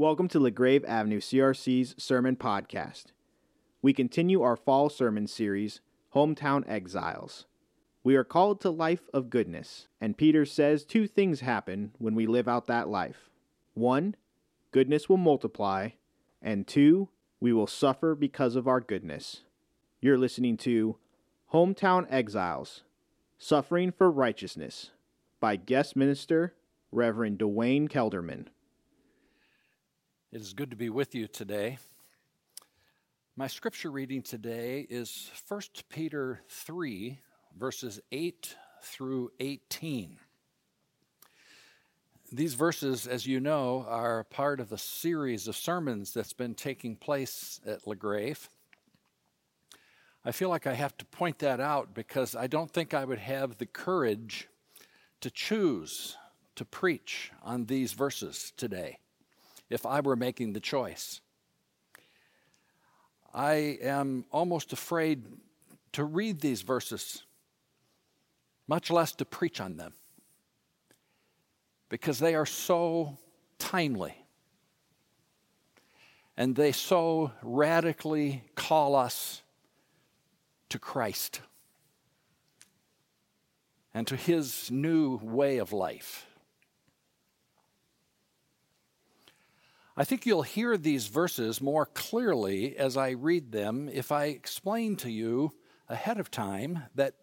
Welcome to LaGrave Avenue CRC's Sermon Podcast. We continue our fall sermon series, Hometown Exiles. We are called to life of goodness, and Peter says two things happen when we live out that life. One, goodness will multiply, and two, we will suffer because of our goodness. You're listening to Hometown Exiles Suffering for Righteousness by guest minister Reverend Duane Kelderman. It is good to be with you today. My scripture reading today is 1 Peter 3, verses 8 through 18. These verses, as you know, are part of a series of sermons that's been taking place at LaGrave. I feel like I have to point that out because I don't think I would have the courage to choose to preach on these verses today if I were making the choice. I am almost afraid to read these verses, much less to preach on them, because they are so timely and they so radically call us to Christ and to his new way of life. I think you'll hear these verses more clearly as I read them if I explain to you ahead of time that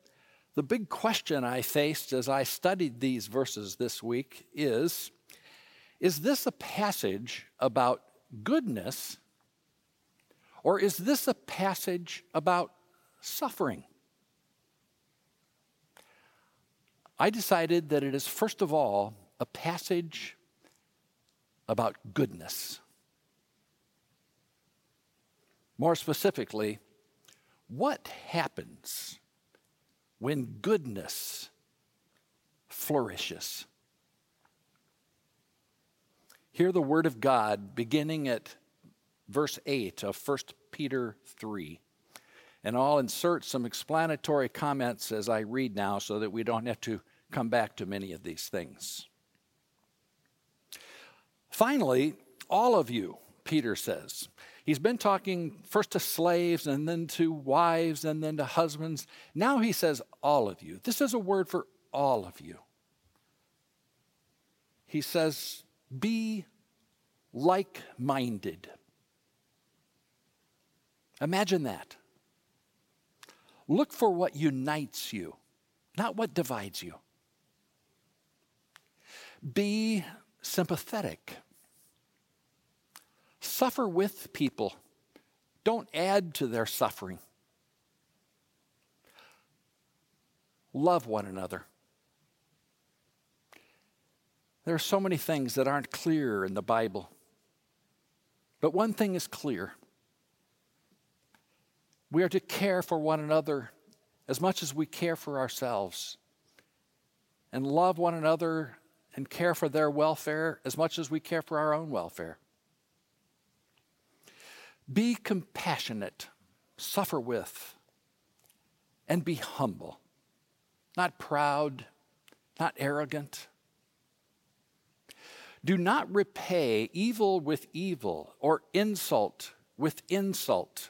the big question I faced as I studied these verses this week is Is this a passage about goodness, or is this a passage about suffering? I decided that it is, first of all, a passage about goodness. More specifically, what happens when goodness flourishes? Hear the word of God beginning at verse 8 of 1 Peter 3. And I'll insert some explanatory comments as I read now so that we don't have to come back to many of these things. Finally, all of you, Peter says. He's been talking first to slaves and then to wives and then to husbands. Now he says, all of you. This is a word for all of you. He says, be like minded. Imagine that. Look for what unites you, not what divides you. Be sympathetic. Suffer with people, don't add to their suffering. Love one another. There are so many things that aren't clear in the Bible. But one thing is clear we are to care for one another as much as we care for ourselves, and love one another and care for their welfare as much as we care for our own welfare. Be compassionate, suffer with, and be humble, not proud, not arrogant. Do not repay evil with evil or insult with insult.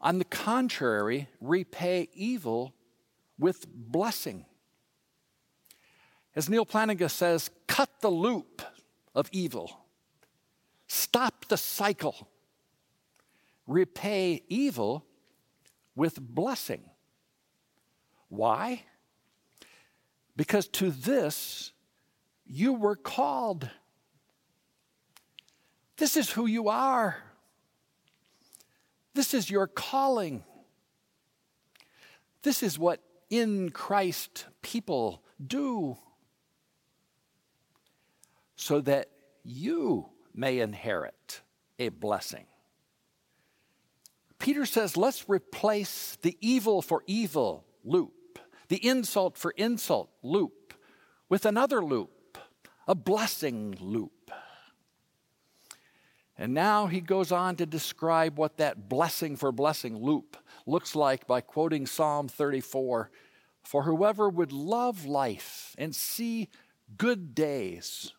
On the contrary, repay evil with blessing. As Neal Plantinga says, cut the loop of evil, stop the cycle, repay evil with blessing. Why? Because to this you were called. This is who you are. This is your calling. This is what in Christ people do so that you may inherit a blessing. Peter says, let's replace the evil for evil loop, the insult for insult loop, with another loop, a blessing loop. And now he goes on to describe what that blessing for blessing loop looks like by quoting Psalm 34 For whoever would love life and see good days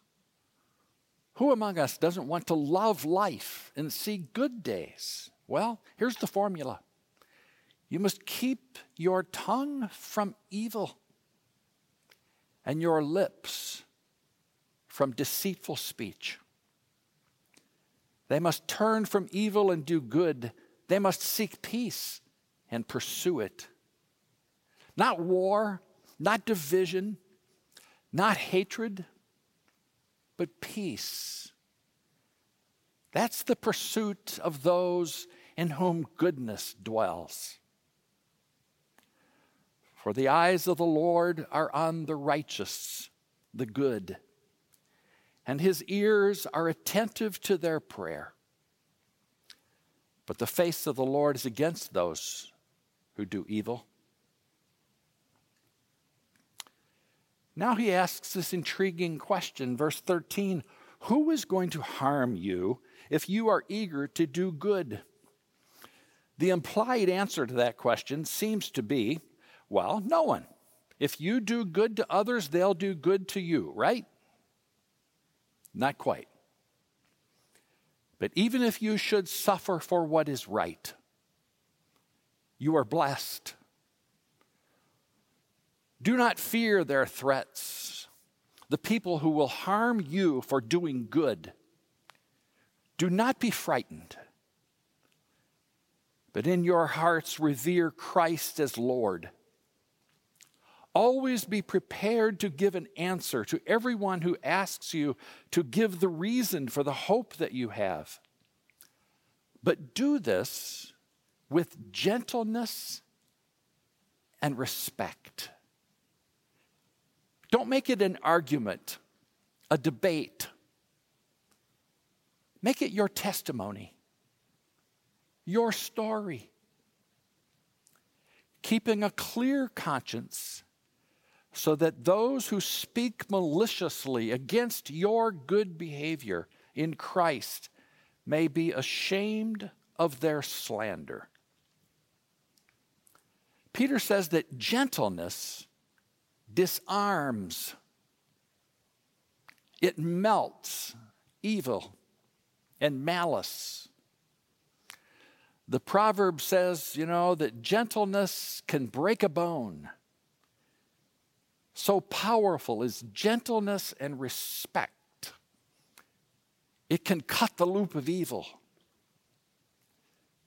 Who among us doesn't want to love life and see good days? Well, here's the formula you must keep your tongue from evil and your lips from deceitful speech. They must turn from evil and do good. They must seek peace and pursue it. Not war, not division, not hatred, but peace. That's the pursuit of those in whom goodness dwells. For the eyes of the Lord are on the righteous, the good, and his ears are attentive to their prayer. But the face of the Lord is against those who do evil. Now he asks this intriguing question, verse 13 Who is going to harm you if you are eager to do good? The implied answer to that question seems to be well, no one. If you do good to others, they'll do good to you, right? Not quite. But even if you should suffer for what is right, you are blessed. Do not fear their threats, the people who will harm you for doing good. Do not be frightened, but in your hearts revere Christ as Lord. Always be prepared to give an answer to everyone who asks you to give the reason for the hope that you have. But do this with gentleness and respect. Don't make it an argument, a debate. Make it your testimony, your story. Keeping a clear conscience so that those who speak maliciously against your good behavior in Christ may be ashamed of their slander. Peter says that gentleness disarms, it melts evil and malice. The proverb says, you know, that gentleness can break a bone. So powerful is gentleness and respect. It can cut the loop of evil.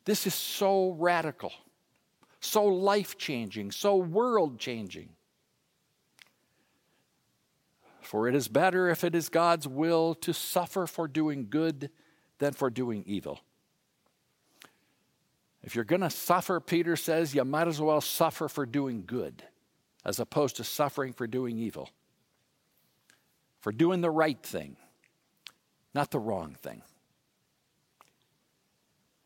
This is so radical, so life changing, so world changing. For it is better if it is God's will to suffer for doing good than for doing evil. If you're going to suffer, Peter says, you might as well suffer for doing good as opposed to suffering for doing evil, for doing the right thing, not the wrong thing.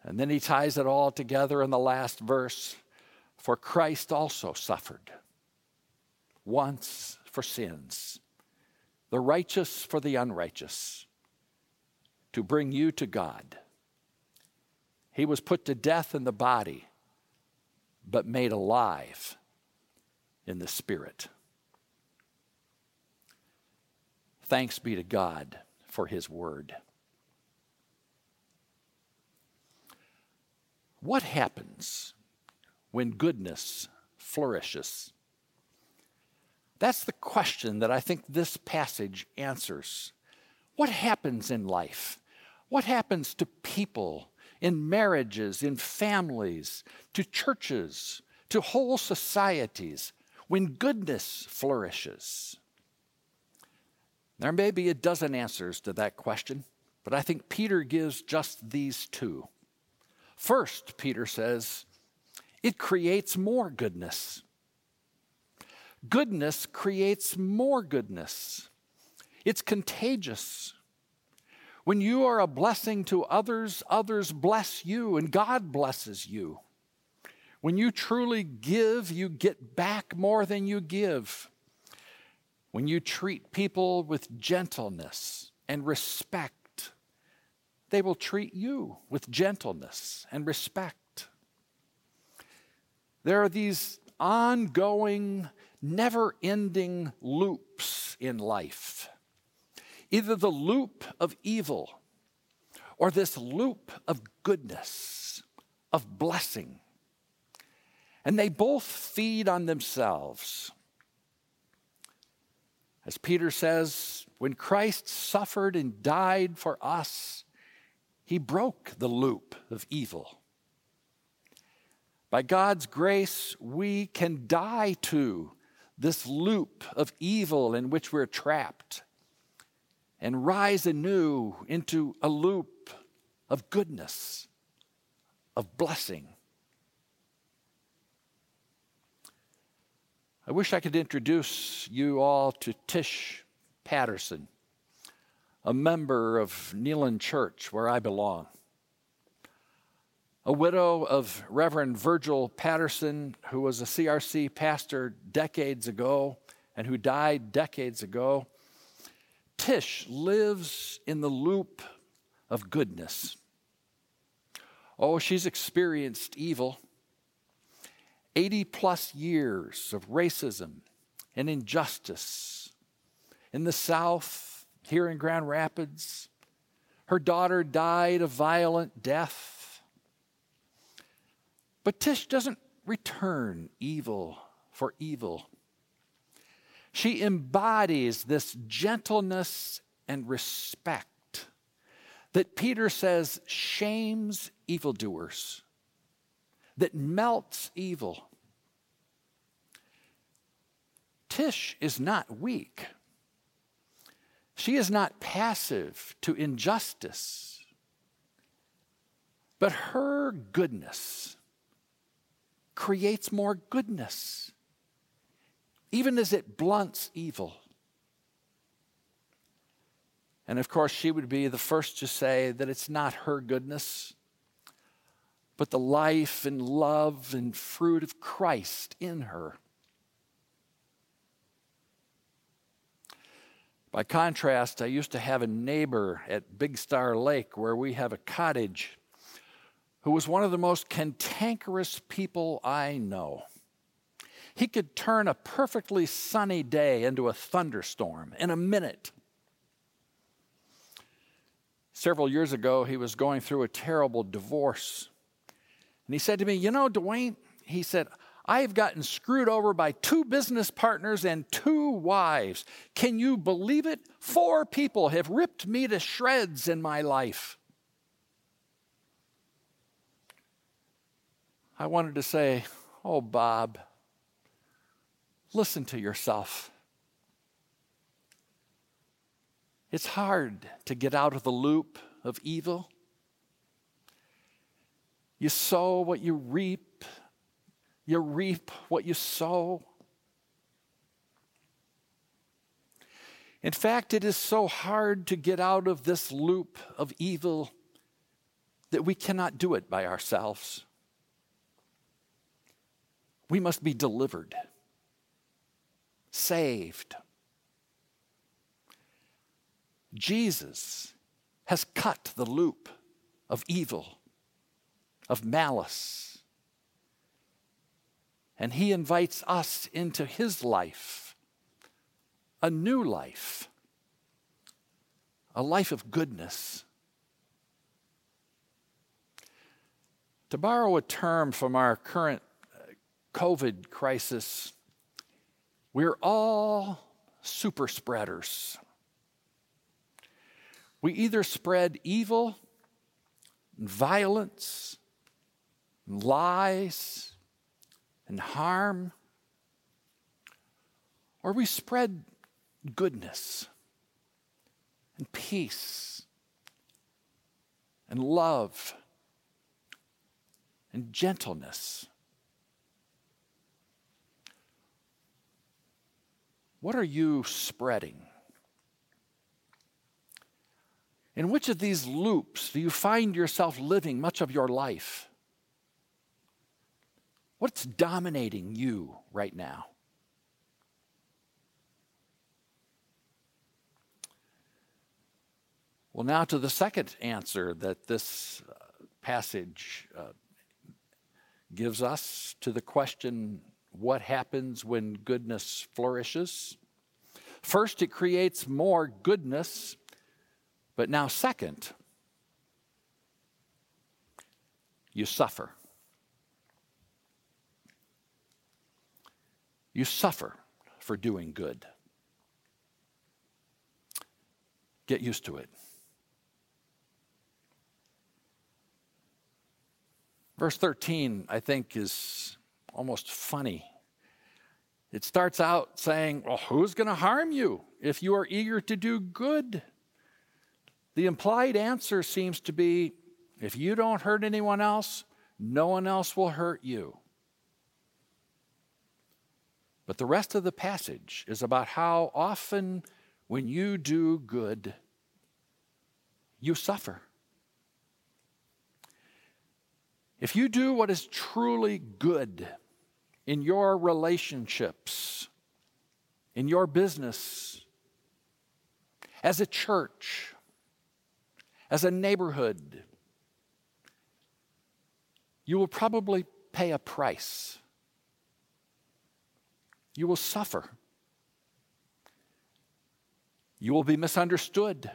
And then he ties it all together in the last verse For Christ also suffered once for sins, the righteous for the unrighteous, to bring you to God. He was put to death in the body, but made alive in the Spirit. Thanks be to God for His Word. What happens when goodness flourishes? That's the question that I think this passage answers. What happens in life? What happens to people, in marriages, in families, to churches, to whole societies when goodness flourishes? There may be a dozen answers to that question, but I think Peter gives just these two. First, Peter says, it creates more goodness. Goodness creates more goodness. It's contagious. When you are a blessing to others, others bless you, and God blesses you. When you truly give, you get back more than you give. When you treat people with gentleness and respect, they will treat you with gentleness and respect. There are these ongoing, never ending loops in life. Either the loop of evil or this loop of goodness, of blessing. And they both feed on themselves. As Peter says, when Christ suffered and died for us, he broke the loop of evil. By God's grace, we can die to this loop of evil in which we're trapped and rise anew into a loop of goodness, of blessing. I wish I could introduce you all to Tish Patterson, a member of Neland Church where I belong. A widow of Reverend Virgil Patterson, who was a CRC pastor decades ago and who died decades ago. Tish lives in the loop of goodness. Oh, she's experienced evil. 80 plus years of racism and injustice in the South, here in Grand Rapids. Her daughter died a violent death. But Tish doesn't return evil for evil. She embodies this gentleness and respect that Peter says shames evildoers, that melts evil. Tish is not weak. She is not passive to injustice. But her goodness creates more goodness even as it blunts evil. And of course, she would be the first to say that it's not her goodness, but the life and love and fruit of Christ in her. By contrast, I used to have a neighbor at Big Star Lake where we have a cottage who was one of the most cantankerous people I know. He could turn a perfectly sunny day into a thunderstorm in a minute. Several years ago, he was going through a terrible divorce. And he said to me, You know, Duane, he said, I've gotten screwed over by two business partners and two wives. Can you believe it? Four people have ripped me to shreds in my life. I wanted to say, Oh, Bob, Listen to yourself. It's hard to get out of the loop of evil. You sow what you reap, you reap what you sow. In fact, it is so hard to get out of this loop of evil that we cannot do it by ourselves. We must be delivered saved. Jesus has cut the loop of evil, of malice. And he invites us into his life, a new life, a life of goodness. To borrow a term from our current uh, COVID crisis, we're all super spreaders. We either spread evil, violence, lies, and harm, or we spread goodness and peace and love and gentleness What are you spreading? In which of these loops do you find yourself living much of your life? What's dominating you right now? Well, now to the second answer that this uh, passage uh, gives us to the question what happens when goodness flourishes. First, it creates more goodness But now, second, you suffer. You suffer for doing good. Get used to it. Verse 13, I think, is almost funny. It starts out saying, Well, who's going to harm you if you are eager to do good? The implied answer seems to be if you don't hurt anyone else, no one else will hurt you. But the rest of the passage is about how often when you do good, you suffer. If you do what is truly good in your relationships, in your business, as a church, as a neighborhood, you will probably pay a price. You will suffer. You will be misunderstood.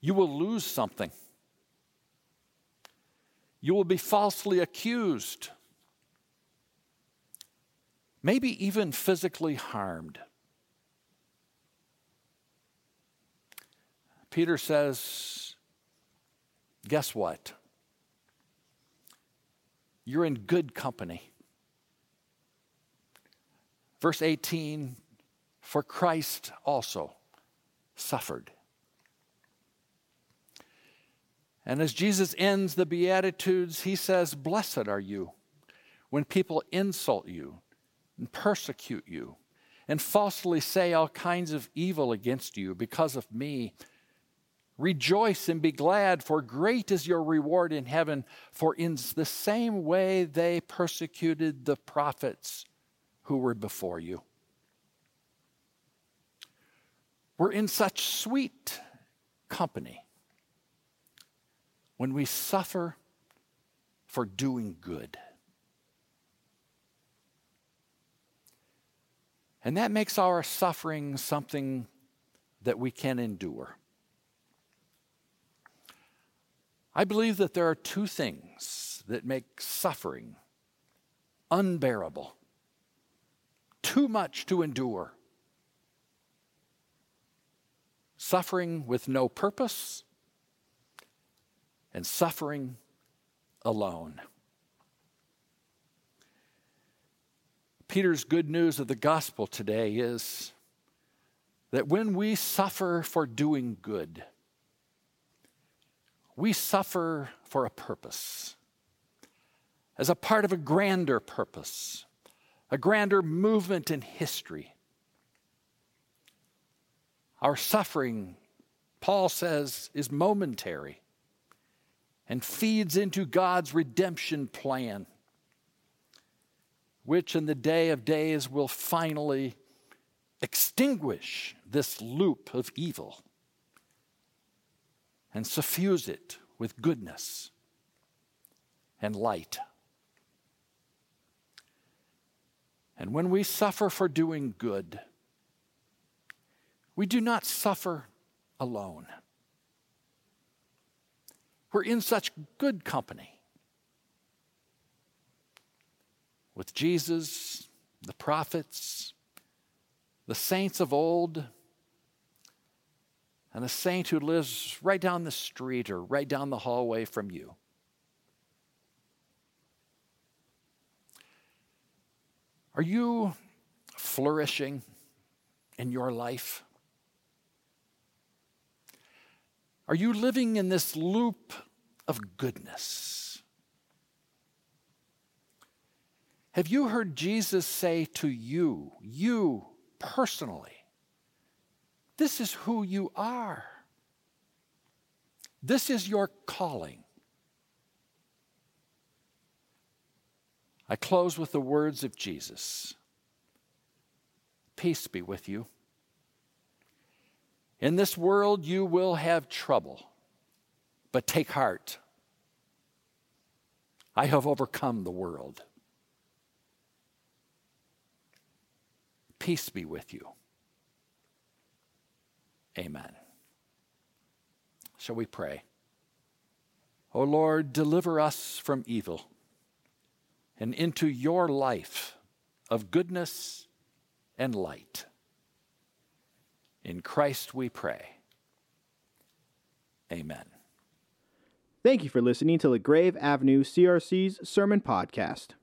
You will lose something. You will be falsely accused, maybe even physically harmed. Peter says, Guess what? You're in good company. Verse 18 For Christ also suffered. And as Jesus ends the Beatitudes, he says, Blessed are you when people insult you and persecute you and falsely say all kinds of evil against you because of me. Rejoice and be glad, for great is your reward in heaven. For in the same way they persecuted the prophets who were before you. We're in such sweet company when we suffer for doing good. And that makes our suffering something that we can endure. I believe that there are two things that make suffering unbearable, too much to endure suffering with no purpose and suffering alone. Peter's good news of the gospel today is that when we suffer for doing good, we suffer for a purpose, as a part of a grander purpose, a grander movement in history. Our suffering, Paul says, is momentary and feeds into God's redemption plan, which in the day of days will finally extinguish this loop of evil and suffuse it with goodness and light. And when we suffer for doing good, we do not suffer alone. We're in such good company with Jesus, the prophets, the saints of old, and the saint who lives right down the street or right down the hallway from you. Are you flourishing in your life? Are you living in this loop of goodness? Have you heard Jesus say to you, you personally, this is who you are? This is your calling. I close with the words of Jesus Peace be with you. In this world you will have trouble, but take heart. I have overcome the world. Peace be with you. Amen. Shall we pray? O Lord, deliver us from evil and into your life of goodness and light. In Christ we pray. Amen. Thank you for listening to LaGrave Avenue CRC's Sermon Podcast.